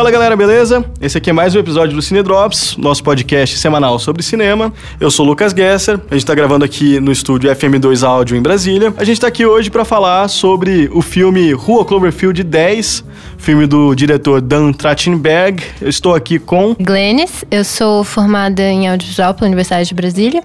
Fala galera, beleza? Esse aqui é mais um episódio do Cine Drops, nosso podcast semanal sobre cinema. Eu sou o Lucas Gesser, a gente tá gravando aqui no estúdio FM2 Áudio em Brasília. A gente tá aqui hoje para falar sobre o filme Rua Cloverfield 10, filme do diretor Dan Trachtenberg. Eu estou aqui com Glennis, eu sou formada em audiovisual pela Universidade de Brasília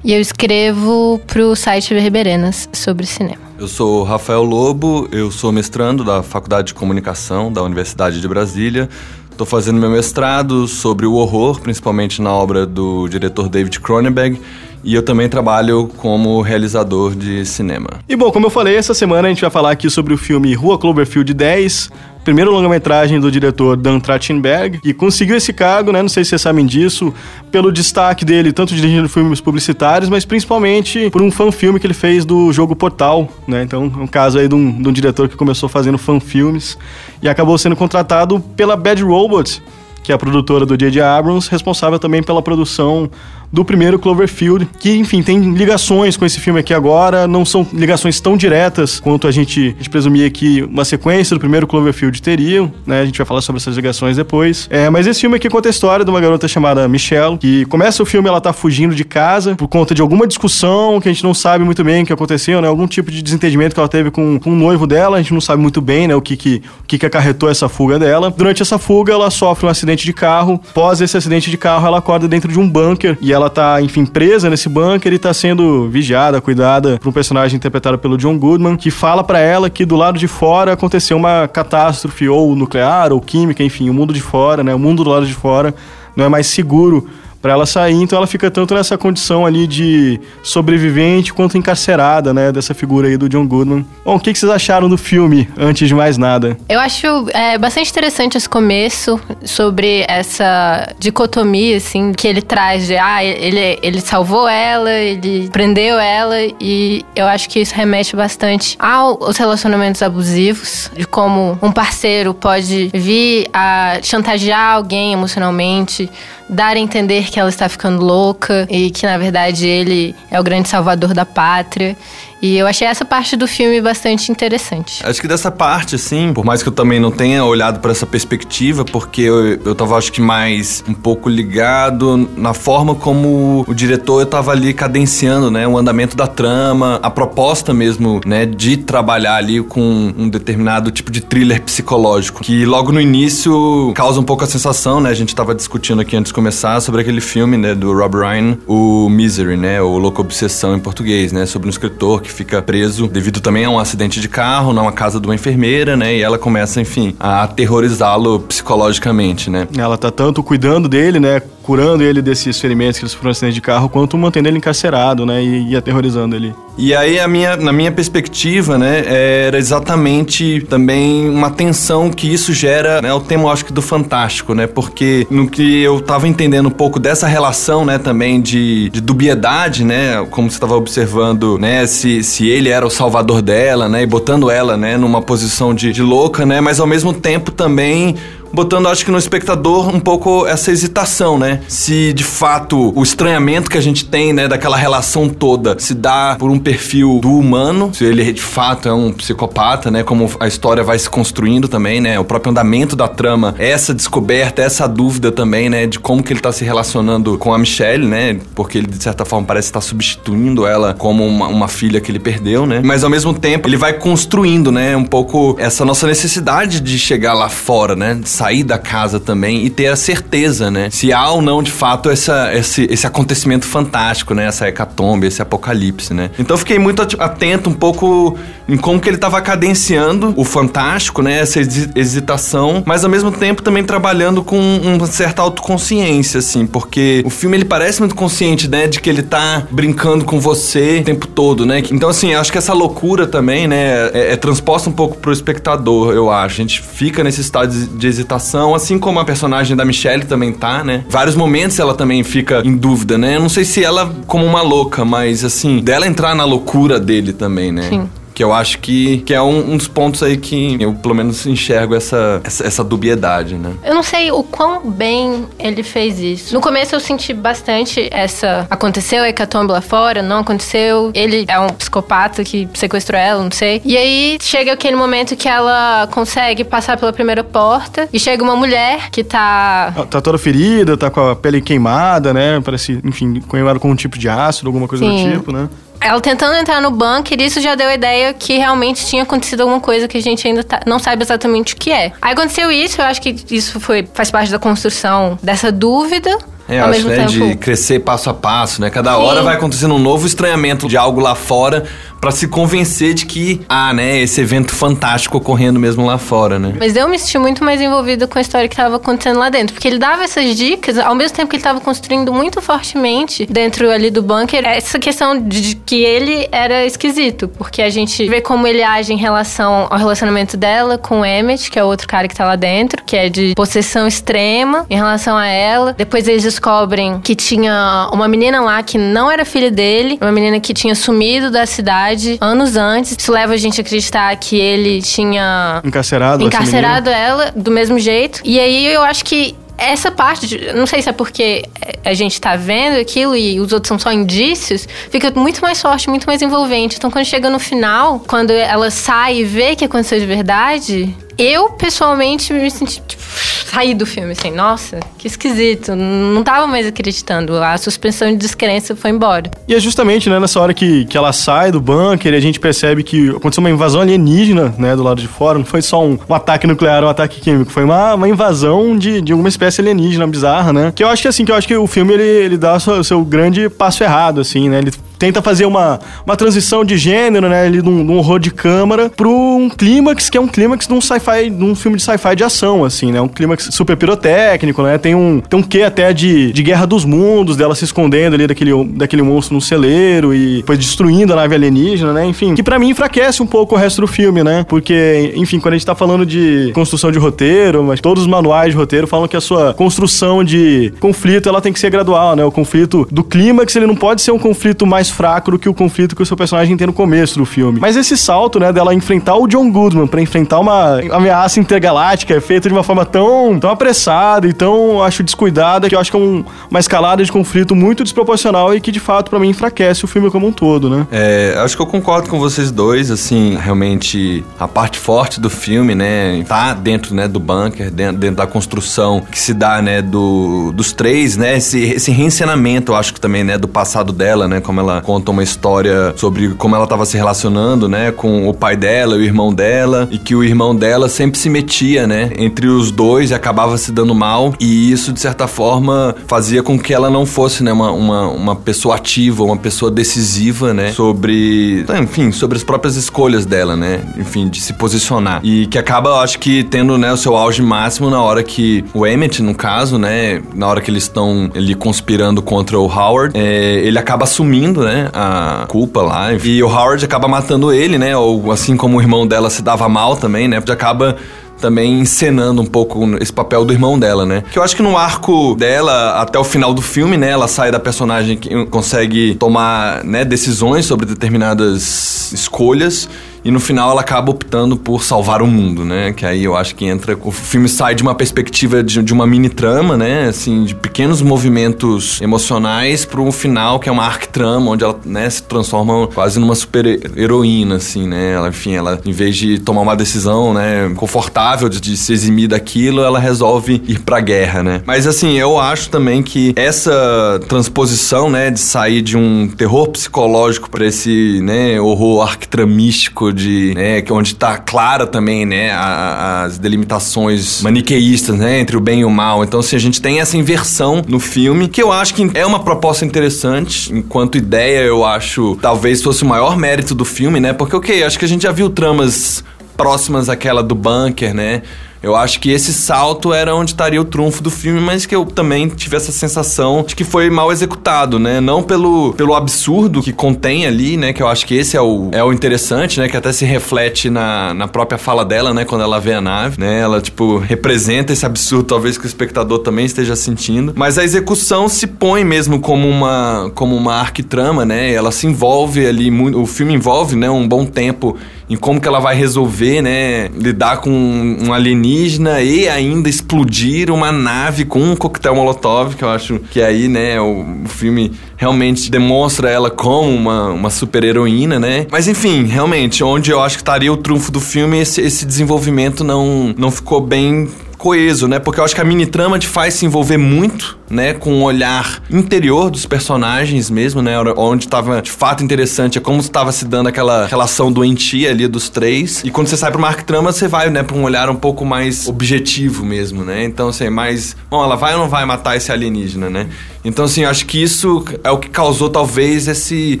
e eu escrevo pro site Verberenas sobre cinema. Eu sou Rafael Lobo, eu sou mestrando da Faculdade de Comunicação da Universidade de Brasília. Estou fazendo meu mestrado sobre o horror, principalmente na obra do diretor David Cronenberg, e eu também trabalho como realizador de cinema. E bom, como eu falei, essa semana a gente vai falar aqui sobre o filme Rua Cloverfield 10, primeiro longa-metragem do diretor Dan Trachtenberg, que conseguiu esse cargo, né? Não sei se vocês sabem disso, pelo destaque dele, tanto dirigindo filmes publicitários, mas principalmente por um fan-filme que ele fez do jogo Portal, né? Então, é um caso aí de um, de um diretor que começou fazendo fan-filmes e acabou sendo contratado pela Bad Robot, que é a produtora do J.J. Abrams, responsável também pela produção do primeiro Cloverfield, que, enfim, tem ligações com esse filme aqui agora, não são ligações tão diretas quanto a gente, a gente presumia que uma sequência do primeiro Cloverfield teria, né? A gente vai falar sobre essas ligações depois. É, mas esse filme aqui conta a história de uma garota chamada Michelle, que começa o filme, ela tá fugindo de casa por conta de alguma discussão que a gente não sabe muito bem o que aconteceu, né? Algum tipo de desentendimento que ela teve com, com o noivo dela, a gente não sabe muito bem, né? O que que, o que que acarretou essa fuga dela. Durante essa fuga, ela sofre um acidente de carro. Após esse acidente de carro, ela acorda dentro de um bunker e ela tá, enfim, presa nesse bunker e tá sendo vigiada, cuidada por um personagem interpretado pelo John Goodman, que fala para ela que do lado de fora aconteceu uma catástrofe ou nuclear ou química, enfim, o mundo de fora, né? O mundo do lado de fora não é mais seguro para ela sair, então ela fica tanto nessa condição ali de sobrevivente quanto encarcerada, né, dessa figura aí do John Goodman. Bom, o que, que vocês acharam do filme, antes de mais nada? Eu acho é, bastante interessante esse começo sobre essa dicotomia, assim, que ele traz de, ah, ele, ele salvou ela, ele prendeu ela, e eu acho que isso remete bastante aos relacionamentos abusivos, de como um parceiro pode vir a chantagear alguém emocionalmente, dar a entender que ela está ficando louca e que na verdade ele é o grande salvador da pátria. E eu achei essa parte do filme bastante interessante. Acho que dessa parte, assim, por mais que eu também não tenha olhado para essa perspectiva, porque eu, eu tava, acho que, mais um pouco ligado na forma como o diretor tava ali cadenciando, né, o andamento da trama, a proposta mesmo, né, de trabalhar ali com um determinado tipo de thriller psicológico, que logo no início causa um pouco a sensação, né, a gente tava discutindo aqui antes de começar sobre aquele filme, né, do Rob Ryan, o Misery, né, o Louco Obsessão em português, né, sobre um escritor fica preso devido também a um acidente de carro numa casa de uma enfermeira, né? E ela começa, enfim, a aterrorizá-lo psicologicamente, né? Ela tá tanto cuidando dele, né? Curando ele desses ferimentos que ele sofreu um acidente de carro, quanto mantendo ele encarcerado, né? E, e aterrorizando ele. E aí, a minha, na minha perspectiva, né, era exatamente também uma tensão que isso gera, né, o tema, acho que, do fantástico, né? Porque no que eu tava entendendo um pouco dessa relação, né, também de, de dubiedade, né? Como você estava observando, né? Se, se ele era o salvador dela, né? E botando ela, né, numa posição de, de louca, né? Mas ao mesmo tempo também botando, acho que no espectador um pouco essa hesitação, né? Se de fato o estranhamento que a gente tem, né, daquela relação toda se dá por um perfil do humano, se ele de fato é um psicopata, né? Como a história vai se construindo também, né? O próprio andamento da trama, essa descoberta, essa dúvida também, né? De como que ele tá se relacionando com a Michelle, né? Porque ele de certa forma parece estar substituindo ela como uma, uma filha que ele perdeu, né? Mas ao mesmo tempo ele vai construindo, né? Um pouco essa nossa necessidade de chegar lá fora, né? Sair da casa também e ter a certeza, né? Se há ou não, de fato, essa, esse, esse acontecimento fantástico, né? Essa hecatombe, esse apocalipse, né? Então fiquei muito atento um pouco em como que ele estava cadenciando o fantástico, né? Essa hesitação, mas ao mesmo tempo também trabalhando com uma certa autoconsciência, assim, porque o filme ele parece muito consciente, né? De que ele tá brincando com você o tempo todo, né? Então, assim, acho que essa loucura também, né? É, é transposta um pouco pro espectador, eu acho. A gente fica nesse estado de hesitação assim como a personagem da Michelle também tá, né? Vários momentos ela também fica em dúvida, né? Eu não sei se ela como uma louca, mas assim, dela entrar na loucura dele também, né? Sim Que eu acho que, que é um, um dos pontos aí que eu, pelo menos, enxergo essa, essa, essa dubiedade, né? Eu não sei o quão bem ele fez isso. No começo eu senti bastante essa. Aconteceu a hecatombe lá fora, não aconteceu. Ele é um psicopata que sequestrou ela, não sei. E aí chega aquele momento que ela consegue passar pela primeira porta e chega uma mulher que tá. Tá toda ferida, tá com a pele queimada, né? Parece, enfim, queimada com um tipo de ácido, alguma coisa Sim. do tipo, né? Ela tentando entrar no bunker, isso já deu a ideia que realmente tinha acontecido alguma coisa que a gente ainda tá, não sabe exatamente o que é. Aí aconteceu isso, eu acho que isso foi, faz parte da construção dessa dúvida. É, ao acho, mesmo né, tempo. de crescer passo a passo, né? Cada Sim. hora vai acontecendo um novo estranhamento de algo lá fora para se convencer de que, ah, né, esse evento fantástico ocorrendo mesmo lá fora, né? Mas eu me senti muito mais envolvida com a história que estava acontecendo lá dentro, porque ele dava essas dicas ao mesmo tempo que ele estava construindo muito fortemente dentro ali do bunker essa questão de que ele era esquisito, porque a gente vê como ele age em relação ao relacionamento dela com o Emmett, que é o outro cara que tá lá dentro, que é de possessão extrema em relação a ela. Depois eles descobrem que tinha uma menina lá que não era filha dele, uma menina que tinha sumido da cidade anos antes. Isso leva a gente a acreditar que ele tinha encarcerado, encarcerado ela do mesmo jeito. E aí eu acho que essa parte, não sei se é porque a gente tá vendo aquilo e os outros são só indícios, fica muito mais forte, muito mais envolvente. Então, quando chega no final, quando ela sai e vê que aconteceu de verdade, eu, pessoalmente, me senti, tipo, saí do filme assim, nossa, que esquisito. Não tava mais acreditando. A suspensão de descrença foi embora. E é justamente, né, nessa hora que, que ela sai do bunker e a gente percebe que aconteceu uma invasão alienígena, né, do lado de fora. Não foi só um, um ataque nuclear, um ataque químico. Foi uma, uma invasão de, de alguma espécie alienígena bizarra, né? Que eu acho que, assim, que eu acho que o filme, ele, ele dá o seu, o seu grande passo errado, assim, né? Ele tenta fazer uma, uma transição de gênero, né? Ali num, num horror de câmara pro um clímax, que é um clímax de um sci-fi, de um filme de sci-fi de ação, assim, né? Um clímax super pirotécnico, né? Tem um, tem um quê até de, de Guerra dos Mundos, dela se escondendo ali daquele, daquele monstro no celeiro e depois destruindo a nave alienígena, né? Enfim, que para mim enfraquece um pouco o resto do filme, né? Porque, enfim, quando a gente tá falando de construção de roteiro, mas todos os manuais de roteiro falam que a sua construção de conflito, ela tem que ser gradual, né? O conflito do clímax, ele não pode ser um conflito mais mais fraco do que o conflito que o seu personagem tem no começo do filme. Mas esse salto, né, dela enfrentar o John Goodman para enfrentar uma ameaça intergaláctica é feito de uma forma tão, tão apressada e tão, acho, descuidada, que eu acho que é um, uma escalada de conflito muito desproporcional e que, de fato, para mim, enfraquece o filme como um todo, né? É, acho que eu concordo com vocês dois, assim, realmente a parte forte do filme, né, tá dentro, né, do bunker, dentro, dentro da construção que se dá, né, do, dos três, né, esse, esse reencenamento, eu acho que também, né, do passado dela, né, como ela conta uma história sobre como ela estava se relacionando, né, com o pai dela e o irmão dela, e que o irmão dela sempre se metia, né, entre os dois e acabava se dando mal, e isso, de certa forma, fazia com que ela não fosse, né, uma, uma, uma pessoa ativa, uma pessoa decisiva, né, sobre, enfim, sobre as próprias escolhas dela, né, enfim, de se posicionar. E que acaba, acho que, tendo, né, o seu auge máximo na hora que o Emmett, no caso, né, na hora que eles estão ali conspirando contra o Howard, é, ele acaba assumindo, né, né, a culpa lá. E o Howard acaba matando ele, né? Ou assim como o irmão dela se dava mal também, né? Acaba também encenando um pouco esse papel do irmão dela, né? Que eu acho que no arco dela, até o final do filme, né? Ela sai da personagem que consegue tomar né, decisões sobre determinadas escolhas e no final ela acaba optando por salvar o mundo, né? Que aí eu acho que entra. O filme sai de uma perspectiva de, de uma mini trama, né? Assim, de pequenos movimentos emocionais para um final que é uma arc-trama, onde ela né, se transforma quase numa super heroína, assim, né? Ela, enfim, ela, em vez de tomar uma decisão, né, confortável de, de se eximir daquilo, ela resolve ir pra guerra, né? Mas assim, eu acho também que essa transposição, né, de sair de um terror psicológico para esse, né, horror arctramístico de, né, que onde tá clara também, né, a, as delimitações maniqueístas, né, entre o bem e o mal. Então, se assim, a gente tem essa inversão no filme, que eu acho que é uma proposta interessante, enquanto ideia, eu acho, talvez fosse o maior mérito do filme, né, porque, ok, acho que a gente já viu tramas próximas àquela do bunker, né? Eu acho que esse salto era onde estaria o trunfo do filme, mas que eu também tive essa sensação de que foi mal executado, né? Não pelo, pelo absurdo que contém ali, né? Que eu acho que esse é o, é o interessante, né? Que até se reflete na, na própria fala dela, né? Quando ela vê a nave, né? Ela, tipo, representa esse absurdo, talvez que o espectador também esteja sentindo. Mas a execução se põe mesmo como uma, como uma arquitrama, né? Ela se envolve ali, o filme envolve, né? Um bom tempo em como que ela vai resolver, né, lidar com um alienígena e ainda explodir uma nave com um coquetel molotov, que eu acho que aí, né, o, filme realmente demonstra ela como uma, uma super heroína, né? Mas enfim, realmente, onde eu acho que estaria o trunfo do filme, esse, esse desenvolvimento não, não ficou bem coeso, né? Porque eu acho que a mini trama te faz se envolver muito né, com um olhar interior dos personagens mesmo, né, onde estava de fato interessante é como estava se dando aquela relação doentia ali dos três. E quando você sai pro Mark Trama, você vai, né, para um olhar um pouco mais objetivo mesmo, né? Então, assim, mais, bom, ela vai ou não vai matar esse alienígena, né? Então, assim, acho que isso é o que causou talvez esse,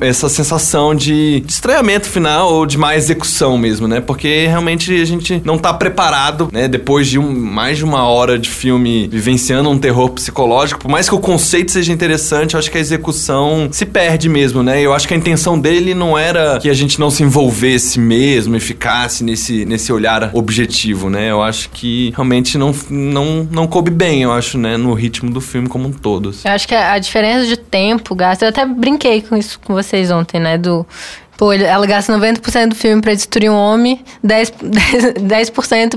essa sensação de, de estranhamento final ou de má execução mesmo, né? Porque realmente a gente não tá preparado, né, depois de um, mais de uma hora de filme vivenciando um terror psicológico lógico, por mais que o conceito seja interessante, eu acho que a execução se perde mesmo, né? Eu acho que a intenção dele não era que a gente não se envolvesse mesmo e ficasse nesse, nesse olhar objetivo, né? Eu acho que realmente não, não, não coube bem, eu acho, né? No ritmo do filme como um todo. Assim. Eu acho que a diferença de tempo gasto, eu até brinquei com isso com vocês ontem, né? Do Pô, ela gasta 90% do filme para destruir um homem, 10%, 10, 10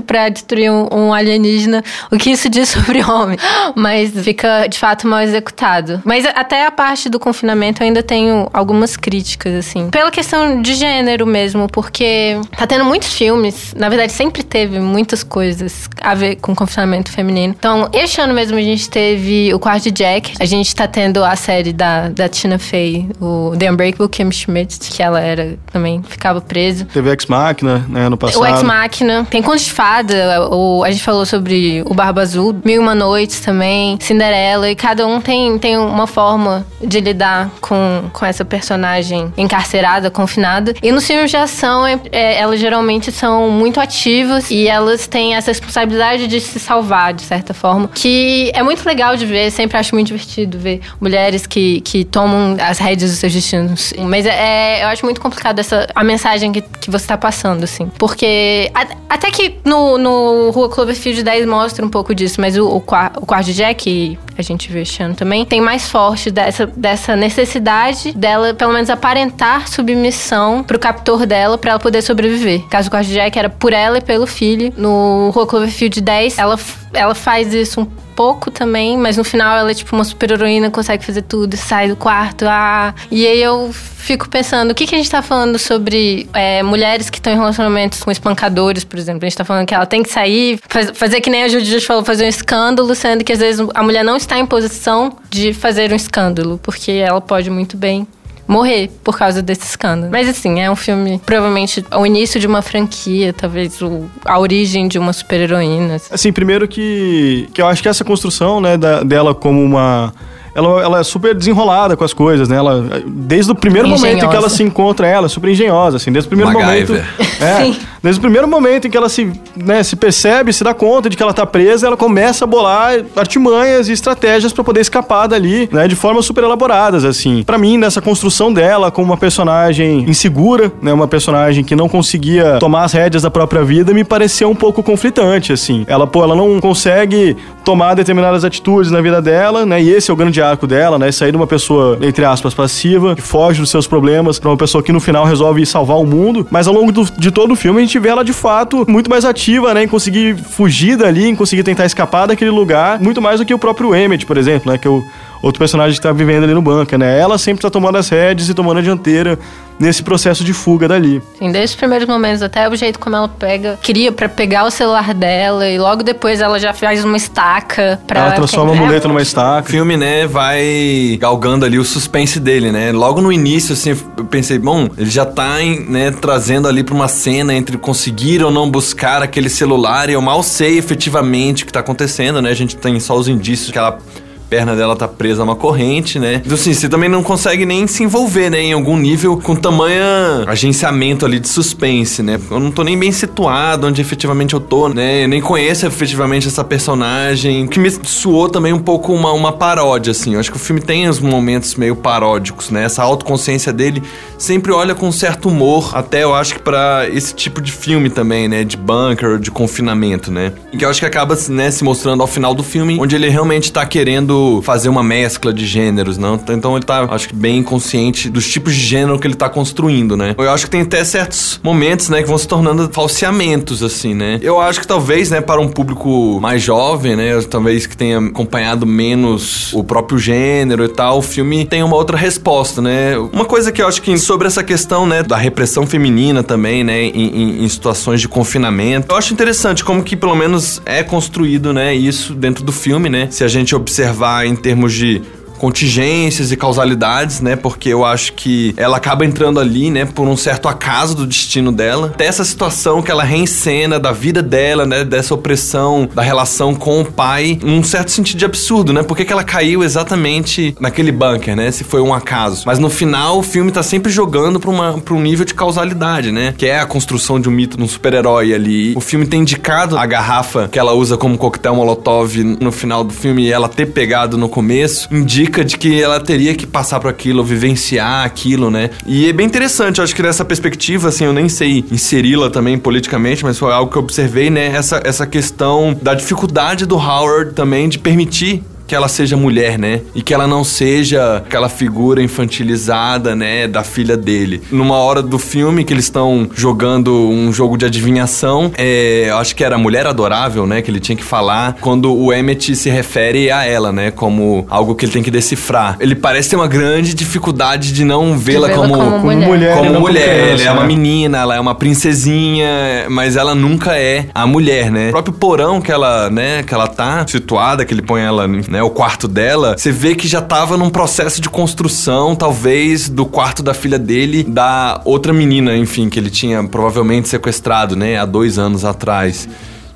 para destruir um, um, alienígena. O que isso diz sobre o homem? Mas fica, de fato, mal executado. Mas até a parte do confinamento eu ainda tenho algumas críticas, assim. Pela questão de gênero mesmo, porque tá tendo muitos filmes, na verdade sempre teve muitas coisas a ver com confinamento feminino. Então, este ano mesmo a gente teve o Quarto Jack, a gente tá tendo a série da, da Tina Fey, o The Unbreakable Kim Schmidt, que ela era também ficava preso. Teve Ex Machina, né, no passado. O Ex Machina. Tem Conto de Fada, o, a gente falou sobre o Barba Azul, Mil e Uma Noites também, Cinderela, e cada um tem, tem uma forma de lidar com, com essa personagem encarcerada, confinada. E nos filmes de ação, é, é, elas geralmente são muito ativas e elas têm essa responsabilidade de se salvar, de certa forma, que é muito legal de ver, sempre acho muito divertido ver mulheres que, que tomam as rédeas dos seus destinos. Mas é, eu acho muito muito complicado essa, a mensagem que, que você tá passando, assim. Porque a, até que no, no Rua Cloverfield 10 mostra um pouco disso, mas o, o, o quarto Jack, a gente vê este ano também, tem mais forte dessa, dessa necessidade dela, pelo menos, aparentar submissão pro captor dela para ela poder sobreviver. Caso o quarto Jack era por ela e pelo filho. No Rua Cloverfield 10, ela, ela faz isso um pouco também, mas no final ela é tipo uma super heroína, consegue fazer tudo, sai do quarto, ah. E aí eu fico pensando, o que, que a gente tá falando sobre é, mulheres que estão em relacionamentos com espancadores, por exemplo? A gente tá falando que ela tem que sair, faz, fazer que nem a Judy falou, fazer um escândalo, sendo que às vezes a mulher não está em posição de fazer um escândalo, porque ela pode muito bem morrer por causa desse escândalo. Mas assim, é um filme, provavelmente, o início de uma franquia, talvez o, a origem de uma super-heroína. Assim, primeiro que, que eu acho que essa construção, né, da, dela como uma ela, ela é super desenrolada com as coisas, né? Ela, desde o primeiro engenhosa. momento em que ela se encontra, ela é super engenhosa, assim, desde o primeiro MacGyver. momento. É, Sim. Desde o primeiro momento em que ela se, né, se percebe, se dá conta de que ela tá presa, ela começa a bolar artimanhas e estratégias para poder escapar dali, né, de formas super elaboradas, assim. Para mim, nessa construção dela como uma personagem insegura, né, uma personagem que não conseguia tomar as rédeas da própria vida, me pareceu um pouco conflitante, assim. Ela, pô, ela não consegue tomar determinadas atitudes na vida dela, né, e esse é o grande arco dela, né, sair de uma pessoa, entre aspas, passiva, que foge dos seus problemas, para uma pessoa que no final resolve salvar o mundo, mas ao longo do, de todo o filme gente vê ela de fato muito mais ativa, né, em conseguir fugir dali, em conseguir tentar escapar daquele lugar, muito mais do que o próprio Emmett, por exemplo, né, que o outro personagem que tá vivendo ali no banco, né? Ela sempre tá tomando as rédeas e tomando a dianteira nesse processo de fuga dali. Sim, desde os primeiros momentos, até o jeito como ela pega, queria para pegar o celular dela e logo depois ela já faz uma estaca para Ela transforma a muleta numa estaca. O filme, né, vai galgando ali o suspense dele, né? Logo no início, assim, eu pensei, bom, ele já tá, né, trazendo ali pra uma cena entre conseguir ou não buscar aquele celular e eu mal sei efetivamente o que tá acontecendo, né? A gente tem só os indícios que ela perna dela tá presa a uma corrente, né? Então, assim, você também não consegue nem se envolver, né? Em algum nível com tamanha agenciamento ali de suspense, né? Eu não tô nem bem situado onde efetivamente eu tô, né? Eu nem conheço efetivamente essa personagem, que me soou também um pouco uma, uma paródia, assim. Eu acho que o filme tem os momentos meio paródicos, né? Essa autoconsciência dele sempre olha com um certo humor, até eu acho que para esse tipo de filme também, né? De bunker, de confinamento, né? E que eu acho que acaba né, se mostrando ao final do filme, onde ele realmente tá querendo fazer uma mescla de gêneros, não? Então ele tá, acho que, bem consciente dos tipos de gênero que ele tá construindo, né? Eu acho que tem até certos momentos, né, que vão se tornando falseamentos, assim, né? Eu acho que talvez, né, para um público mais jovem, né, talvez que tenha acompanhado menos o próprio gênero e tal, o filme tem uma outra resposta, né? Uma coisa que eu acho que sobre essa questão, né, da repressão feminina também, né, em, em, em situações de confinamento, eu acho interessante como que pelo menos é construído, né, isso dentro do filme, né? Se a gente observar em termos de contingências e causalidades, né? Porque eu acho que ela acaba entrando ali, né, por um certo acaso do destino dela. Dessa situação que ela reencena da vida dela, né, dessa opressão, da relação com o pai, num certo sentido de absurdo, né? Por que, que ela caiu exatamente naquele bunker, né? Se foi um acaso. Mas no final o filme tá sempre jogando pra, uma, pra um nível de causalidade, né? Que é a construção de um mito de um super-herói ali. O filme tem indicado a garrafa que ela usa como coquetel molotov no final do filme e ela ter pegado no começo, indica de que ela teria que passar por aquilo, vivenciar aquilo, né? E é bem interessante, eu acho que nessa perspectiva, assim, eu nem sei inseri-la também politicamente, mas foi algo que eu observei, né? Essa, essa questão da dificuldade do Howard também de permitir que ela seja mulher, né? E que ela não seja aquela figura infantilizada, né, da filha dele. Numa hora do filme que eles estão jogando um jogo de adivinhação, é, acho que era Mulher Adorável, né, que ele tinha que falar quando o Emmett se refere a ela, né, como algo que ele tem que decifrar. Ele parece ter uma grande dificuldade de não vê-la como, como, mulher. Como mulher. criança, ela é uma né? menina, ela é uma princesinha, mas ela nunca é a mulher, né? O próprio porão que ela, né, que ela tá situada, que ele põe ela, né, o quarto dela, você vê que já tava num processo de construção, talvez, do quarto da filha dele, da outra menina, enfim, que ele tinha provavelmente sequestrado, né, há dois anos atrás.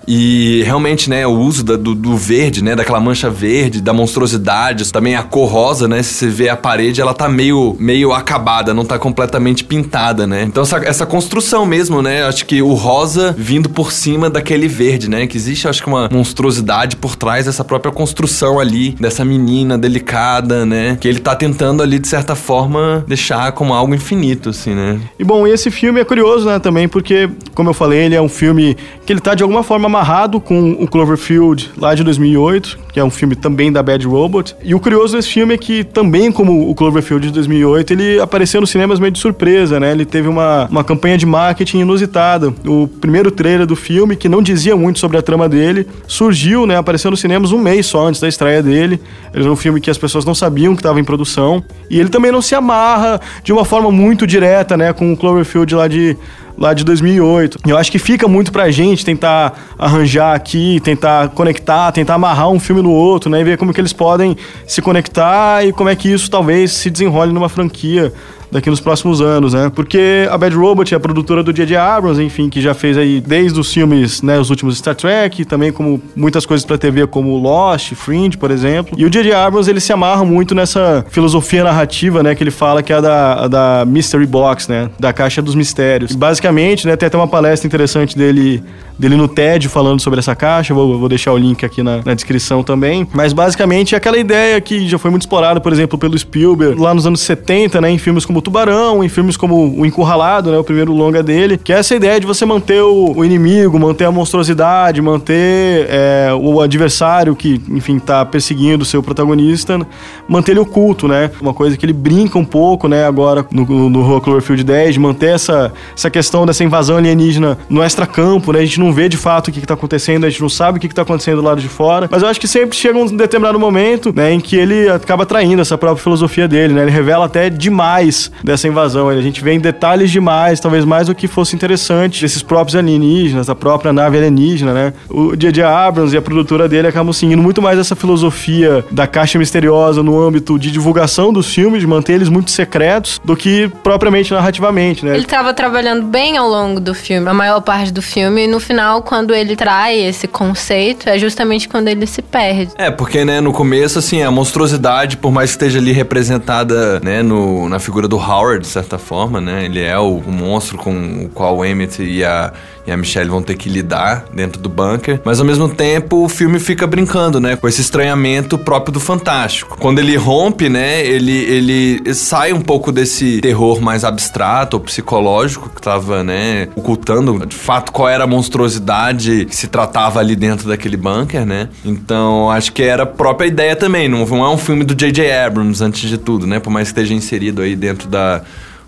E realmente, né, o uso da- do, do verde, né, daquela mancha verde, da monstruosidade, também a cor rosa, né, se você vê a parede, ela tá meio, meio acabada, não tá completamente pintada, né. Então essa, essa construção mesmo, né, acho que o rosa vindo por cima daquele verde, né, que existe, acho que uma monstruosidade por trás dessa própria construção ali, dessa menina delicada, né, que ele tá tentando ali, de certa forma, deixar como algo infinito, assim, né. E bom, esse filme é curioso, né, também, porque, como eu falei, ele é um filme que ele tá de alguma forma amarrado com o Cloverfield lá de 2008, que é um filme também da Bad Robot. E o curioso desse filme é que, também como o Cloverfield de 2008, ele apareceu nos cinemas meio de surpresa, né? Ele teve uma, uma campanha de marketing inusitada. O primeiro trailer do filme, que não dizia muito sobre a trama dele, surgiu, né? Apareceu nos cinemas um mês só antes da estreia dele. Ele era um filme que as pessoas não sabiam que estava em produção. E ele também não se amarra de uma forma muito direta, né? Com o Cloverfield lá de lá de 2008. Eu acho que fica muito pra gente tentar arranjar aqui, tentar conectar, tentar amarrar um filme no outro, né? E ver como que eles podem se conectar e como é que isso talvez se desenrole numa franquia daqui nos próximos anos, né? Porque a Bad Robot é a produtora do J.J. Abrams, enfim, que já fez aí desde os filmes, né, os últimos Star Trek, também como muitas coisas pra TV como Lost, Fringe, por exemplo. E o J.J. Abrams, ele se amarra muito nessa filosofia narrativa, né, que ele fala que é a da, a da Mystery Box, né, da caixa dos mistérios. E basicamente, né, tem até uma palestra interessante dele dele no TED falando sobre essa caixa, vou, vou deixar o link aqui na, na descrição também. Mas basicamente é aquela ideia que já foi muito explorada, por exemplo, pelo Spielberg lá nos anos 70, né, em filmes como Tubarão, em filmes como O Encurralado, né, o primeiro longa dele, que é essa ideia de você manter o, o inimigo, manter a monstruosidade, manter é, o adversário que, enfim, tá perseguindo o seu protagonista, manter ele oculto, né? Uma coisa que ele brinca um pouco, né, agora no, no Cloverfield 10, de manter essa, essa questão dessa invasão alienígena no extracampo, né? A gente não vê de fato o que, que tá acontecendo, a gente não sabe o que, que tá acontecendo do lado de fora. Mas eu acho que sempre chega um determinado momento, né, em que ele acaba traindo essa própria filosofia dele, né? Ele revela até demais dessa invasão. A gente vê em detalhes demais, talvez mais do que fosse interessante, desses próprios alienígenas, da própria nave alienígena, né? O J.J. Abrams e a produtora dele acabam seguindo muito mais essa filosofia da caixa misteriosa no âmbito de divulgação dos filmes, de manter eles muito secretos, do que propriamente narrativamente, né? Ele estava trabalhando bem ao longo do filme, a maior parte do filme, e no final, quando ele trai esse conceito, é justamente quando ele se perde. É, porque, né, no começo, assim, a monstruosidade, por mais que esteja ali representada, né, no, na figura do Howard, de certa forma, né, ele é o, o monstro com o qual o Emmett e a e a Michelle vão ter que lidar dentro do bunker, mas ao mesmo tempo o filme fica brincando, né, com esse estranhamento próprio do fantástico. Quando ele rompe, né, ele, ele sai um pouco desse terror mais abstrato ou psicológico que tava, né, ocultando de fato qual era a monstruosidade que se tratava ali dentro daquele bunker, né? Então, acho que era a própria ideia também, não, não é um filme do J.J. Abrams antes de tudo, né, por mais que esteja inserido aí dentro da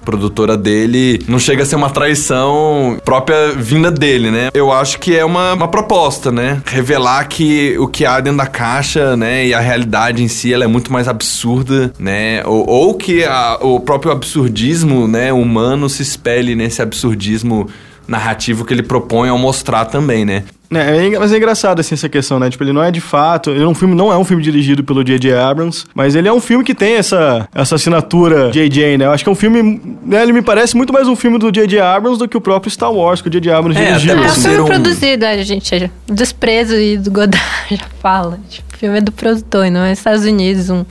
produtora dele, não chega a ser uma traição própria vinda dele, né? Eu acho que é uma, uma proposta, né? Revelar que o que há dentro da caixa, né, e a realidade em si, ela é muito mais absurda, né? Ou, ou que a, o próprio absurdismo, né, humano se espelhe nesse absurdismo narrativo que ele propõe ao mostrar também, né? É, é, mas é engraçado assim essa questão, né? Tipo, ele não é de fato, ele é um filme, não é um filme dirigido pelo J.J. Abrams, mas ele é um filme que tem essa, essa assinatura J.J., né? Eu acho que é um filme, né, ele me parece muito mais um filme do J.J. Abrams do que o próprio Star Wars que o J.J. Abrams é, dirigiu. É, assim. é um filme produzido, a gente, desprezo e do Godard já fala. Tipo, o filme é do produtor, não é Estados Unidos, um,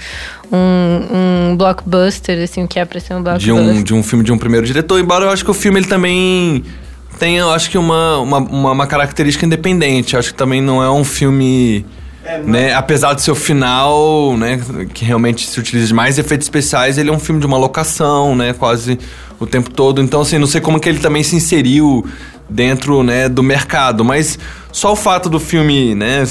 um, um blockbuster, assim, o que é pra ser um blockbuster. De um, de um filme de um primeiro diretor, embora eu acho que o filme ele também tem, eu acho que uma, uma, uma, característica independente. Acho que também não é um filme. É, né? Apesar de ser o final, né, que realmente se utiliza de mais efeitos especiais, ele é um filme de uma locação, né, quase o tempo todo. Então, assim, não sei como que ele também se inseriu dentro, né, do mercado, mas só o fato do filme, né,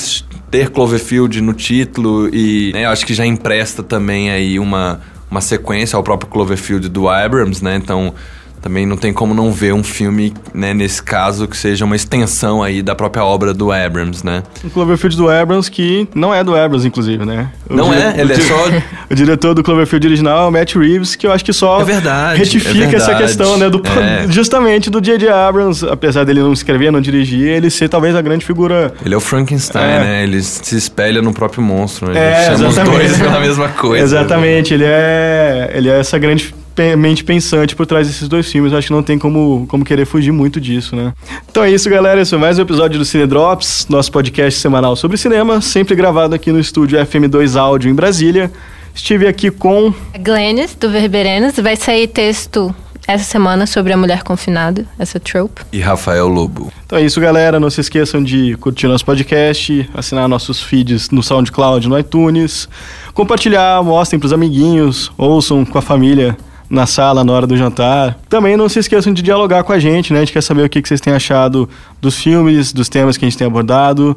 ter Cloverfield no título e, né, acho que já empresta também aí uma, uma sequência ao próprio Cloverfield do Abrams, né? Então, também não tem como não ver um filme, né, nesse caso, que seja uma extensão aí da própria obra do Abrams, né? O Cloverfield do Abrams, que não é do Abrams, inclusive, né? O não é? Ele é só... o diretor do Cloverfield original é o Matt Reeves, que eu acho que só é verdade, retifica é verdade. essa questão, né? Do, é. Justamente do J.J. Abrams, apesar dele não escrever, não dirigir, ele ser talvez a grande figura... Ele é o Frankenstein, é. né? Ele se espelha no próprio monstro, né? Ele é, chama exatamente. os dois pela mesma coisa. Exatamente, ele é, ele é essa grande mente pensante por trás desses dois filmes. Acho que não tem como, como querer fugir muito disso, né? Então é isso, galera. Esse foi mais um episódio do Cine Drops, nosso podcast semanal sobre cinema, sempre gravado aqui no estúdio FM2 Áudio em Brasília. Estive aqui com. Glennis, do Verberenas. Vai sair texto essa semana sobre a mulher confinada, essa trope. E Rafael Lobo. Então é isso, galera. Não se esqueçam de curtir nosso podcast, assinar nossos feeds no SoundCloud, no iTunes, compartilhar, mostrem pros amiguinhos, ouçam com a família na sala na hora do jantar. Também não se esqueçam de dialogar com a gente, né? A gente quer saber o que vocês têm achado dos filmes, dos temas que a gente tem abordado.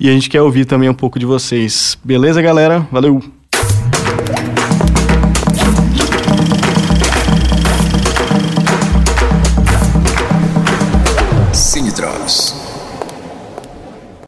E a gente quer ouvir também um pouco de vocês. Beleza, galera? Valeu!